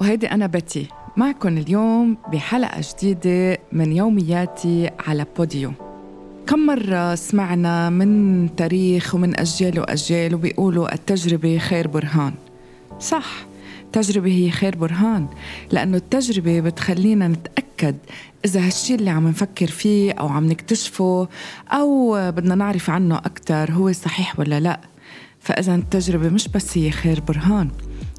وهيدي أنا بتي. معكم اليوم بحلقة جديدة من يومياتي على بوديو. كم مرة سمعنا من تاريخ ومن أجيال وأجيال وبيقولوا التجربة خير برهان. صح التجربة هي خير برهان لأنه التجربة بتخلينا نتأكد إذا هالشي اللي عم نفكر فيه أو عم نكتشفه أو بدنا نعرف عنه أكتر هو صحيح ولا لأ. فإذا التجربة مش بس هي خير برهان.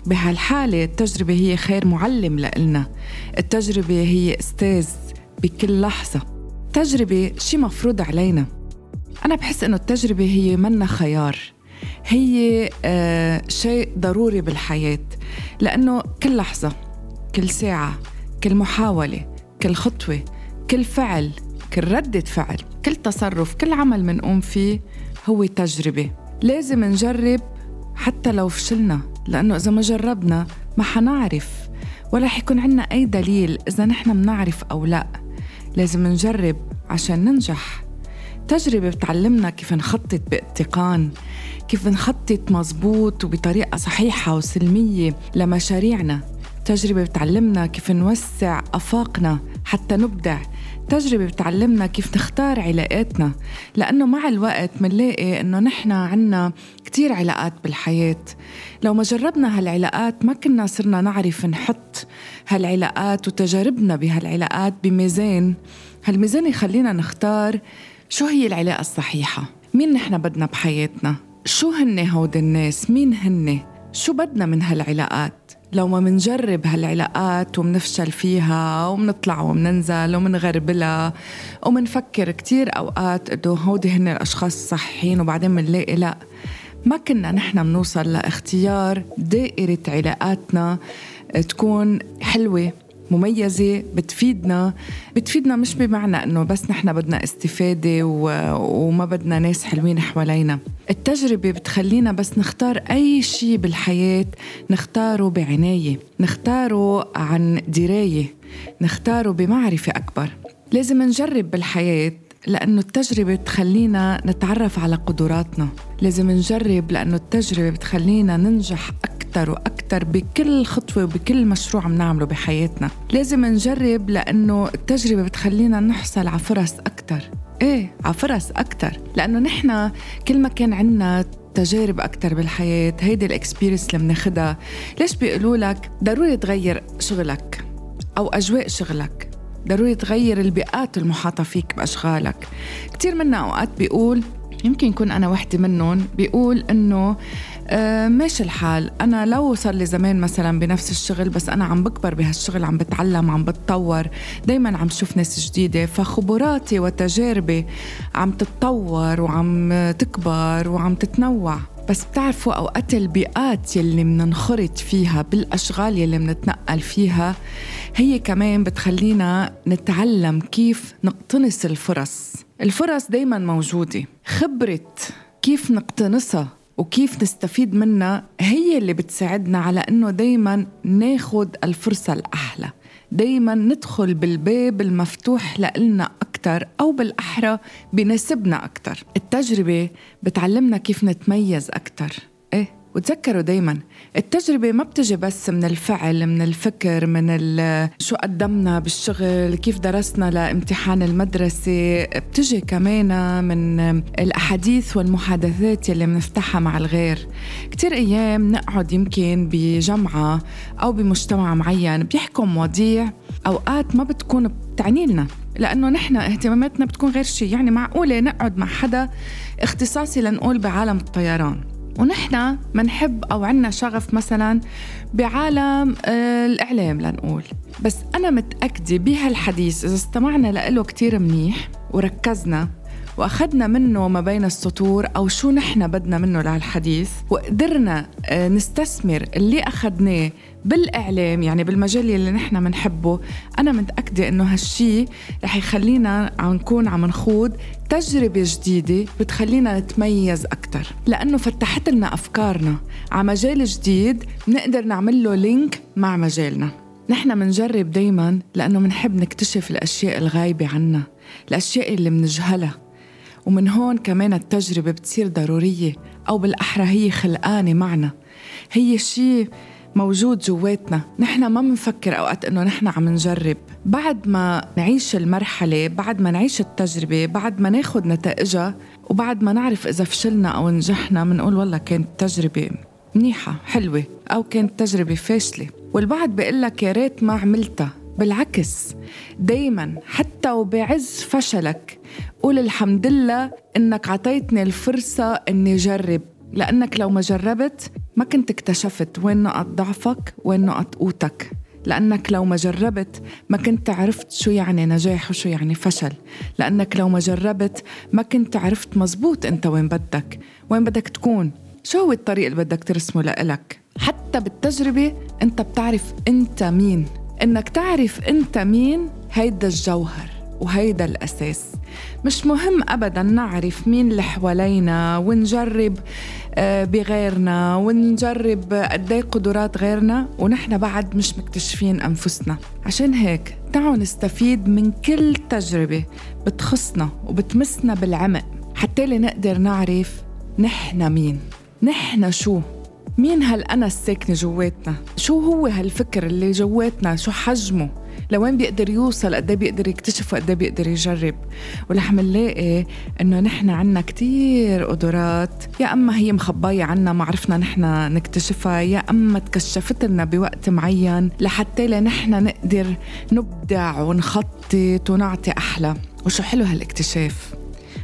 بهالحالة التجربة هي خير معلم لإلنا. التجربة هي أستاذ بكل لحظة. تجربة شي مفروض علينا. أنا بحس إنه التجربة هي منا خيار. هي آه شيء ضروري بالحياة. لأنه كل لحظة كل ساعة كل محاولة كل خطوة كل فعل كل ردة فعل كل تصرف كل عمل منقوم فيه هو تجربة. لازم نجرب حتى لو فشلنا لأنه إذا ما جربنا ما حنعرف. ولا حيكون عنا أي دليل إذا نحن منعرف أو لا. لازم نجرب عشان ننجح. تجربة بتعلمنا كيف نخطط باتقان كيف نخطط مزبوط وبطريقة صحيحة وسلمية لمشاريعنا. تجربة بتعلمنا كيف نوسع أفاقنا حتى نبدع. تجربة بتعلمنا كيف نختار علاقاتنا لأنه مع الوقت منلاقي أنه نحن عنا كتير علاقات بالحياة. لو ما جربنا هالعلاقات ما كنا صرنا نعرف نحط هالعلاقات وتجاربنا بهالعلاقات بميزان. هالميزان يخلينا نختار شو هي العلاقة الصحيحة. مين نحن بدنا بحياتنا؟ شو هن هود الناس؟ مين هن؟ شو بدنا من هالعلاقات؟ لو ما منجرب هالعلاقات ومنفشل فيها ومنطلع ومننزل ومنغربلها ومنفكر كتير أوقات إنه هودي هن الأشخاص الصحيين وبعدين منلاقي لأ. ما كنا نحن منوصل لاختيار دائرة علاقاتنا تكون حلوة مميزة بتفيدنا. بتفيدنا مش بمعنى إنه بس نحن بدنا استفادة و... وما بدنا ناس حلوين حوالينا. التجربة بتخلينا بس نختار أي شيء بالحياة نختاره بعناية نختاره عن دراية نختاره بمعرفة أكبر. لازم نجرب بالحياة لأنه التجربة بتخلينا نتعرف على قدراتنا. لازم نجرب لأنه التجربة بتخلينا ننجح أكثر وأكثر بكل خطوة وبكل مشروع عم نعمله بحياتنا. لازم نجرب لأنه التجربة بتخلينا نحصل على فرص أكثر إيه على فرص أكثر لأنه نحن كل ما كان عنا تجارب أكثر بالحياة هيدي الإكسبيرينس اللي بناخدها ليش بيقولوا لك ضروري تغير شغلك أو أجواء شغلك؟ ضروري تغير البيئات المحاطة فيك بأشغالك. كتير منا أوقات بيقول يمكن يكون أنا وحدة منهم بيقول إنه آه ماشي الحال. أنا لو صار لي زمان مثلا بنفس الشغل بس أنا عم بكبر بهالشغل عم بتعلم عم بتطور دايما عم شوف ناس جديدة فخبراتي وتجاربي عم تتطور وعم تكبر وعم تتنوع. بس بتعرفوا أوقات البيئات يلي مننخرط فيها بالأشغال يلي منتنقل فيها هي كمان بتخلينا نتعلم كيف نقتنص الفرص. الفرص دايما موجودة. خبرة كيف نقتنصها وكيف نستفيد منها هي اللي بتساعدنا على إنه دايما ناخد الفرصة الأحلى. دايما ندخل بالباب المفتوح لإلنا أكتر أو بالأحرى بناسبنا أكتر. التجربة بتعلمنا كيف نتميز أكتر. وتذكروا دايما التجربة ما بتجي بس من الفعل من الفكر من شو قدمنا بالشغل كيف درسنا لامتحان المدرسة بتجي كمان من الأحاديث والمحادثات اللي بنفتحها مع الغير. كتير أيام نقعد يمكن بجمعة أو بمجتمع معين بيحكوا مواضيع أوقات ما بتكون بتعني لنا لأنه نحن اهتماماتنا بتكون غير شيء يعني معقولة نقعد مع حدا اختصاصي لنقول بعالم الطيران. ونحن منحب أو عنا شغف مثلا بعالم آه، الإعلام لنقول بس أنا متأكدة بهالحديث إذا استمعنا له كتير منيح وركزنا وأخذنا منه ما بين السطور أو شو نحن بدنا منه لهالحديث. وقدرنا آه، نستثمر اللي أخذناه بالإعلام يعني بالمجال اللي نحن بنحبه أنا متأكدة إنه هالشي رح يخلينا عم نكون عم نخوض تجربة جديدة بتخلينا نتميز أكتر. لأنه فتحت لنا أفكارنا. على مجال جديد بنقدر نعمل له لينك مع مجالنا. نحن منجرب دايما لأنه منحب نكتشف الأشياء الغايبة عنا الأشياء اللي منجهلها. ومن هون كمان التجربة بتصير ضرورية أو بالأحرى هي خلقانة معنا. هي شيء موجود جواتنا. نحن ما بنفكر أوقات إنه نحن عم نجرب. بعد ما نعيش المرحلة بعد ما نعيش التجربة بعد ما ناخد نتائجها وبعد ما نعرف إذا فشلنا أو نجحنا بنقول والله كانت تجربة منيحة حلوة أو كانت تجربة فاشلة. والبعض بيقول لك يا ريت ما عملتها. بالعكس دايما حتى وبعز فشلك. قول الحمد لله إنك عطيتني الفرصة إني جرب لأنك لو ما جربت ما كنت اكتشفت وين نقط ضعفك وين نقط قوتك. لأنك لو ما جربت ما كنت عرفت شو يعني نجاح وشو يعني فشل. لأنك لو ما جربت ما كنت عرفت مزبوط أنت وين بدك وين بدك تكون. شو هو الطريق اللي بدك ترسمه لإلك؟ حتى بالتجربة أنت بتعرف أنت مين. إنك تعرف أنت مين هيدا الجوهر وهيدا الأساس. مش مهم أبدا نعرف مين اللي حوالينا ونجرب آه، بغيرنا ونجرب قد قدرات غيرنا ونحن بعد مش مكتشفين أنفسنا. عشان هيك تعالوا نستفيد من كل تجربة بتخصنا وبتمسنا بالعمق حتى لنقدر نعرف نحن مين. نحن شو؟ مين هالأنا الساكنة جواتنا؟ شو هو هالفكر اللي جواتنا؟ شو حجمه؟ لوين بيقدر يوصل؟ قد إيه بيقدر يكتشف؟ وقد إيه بيقدر يجرب؟ ورح منلاقي إنه نحن عنا كتير قدرات. يا أما هي مخباية عنا ما عرفنا نحن نكتشفها يا أما تكشفت لنا بوقت معين لحتى لنحن نقدر نبدع ونخطط ونعطي أحلى. وشو حلو هالاكتشاف.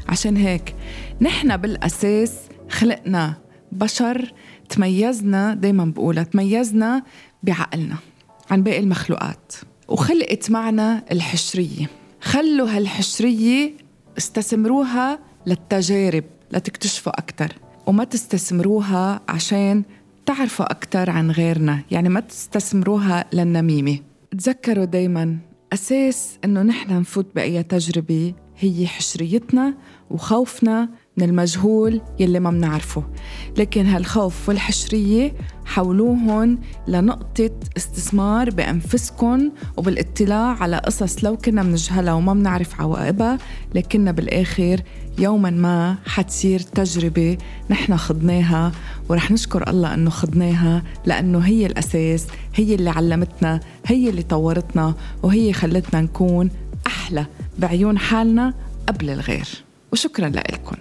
عشان هيك نحن بالأساس خلقنا بشر تميزنا دايما بقولها تميزنا بعقلنا عن باقي المخلوقات وخلقت معنا الحشرية. خلوا هالحشرية استثمروها للتجارب لتكتشفوا أكتر وما تستثمروها عشان تعرفوا أكتر عن غيرنا يعني ما تستثمروها للنميمة. تذكروا دايما أساس إنه نحن نفوت بأي تجربة هي حشريتنا وخوفنا من المجهول يلي ما بنعرفه لكن هالخوف والحشرية حولوهن لنقطة استثمار بأنفسكم وبالاطلاع على قصص لو كنا بنجهلها وما بنعرف عواقبها لكنها بالآخر يوما ما حتصير تجربة نحن خضناها. ورح نشكر الله أنه خضناها لأنه هي الأساس هي اللي علمتنا هي اللي طورتنا وهي خلتنا نكون أحلى بعيون حالنا قبل الغير. وشكرا لكم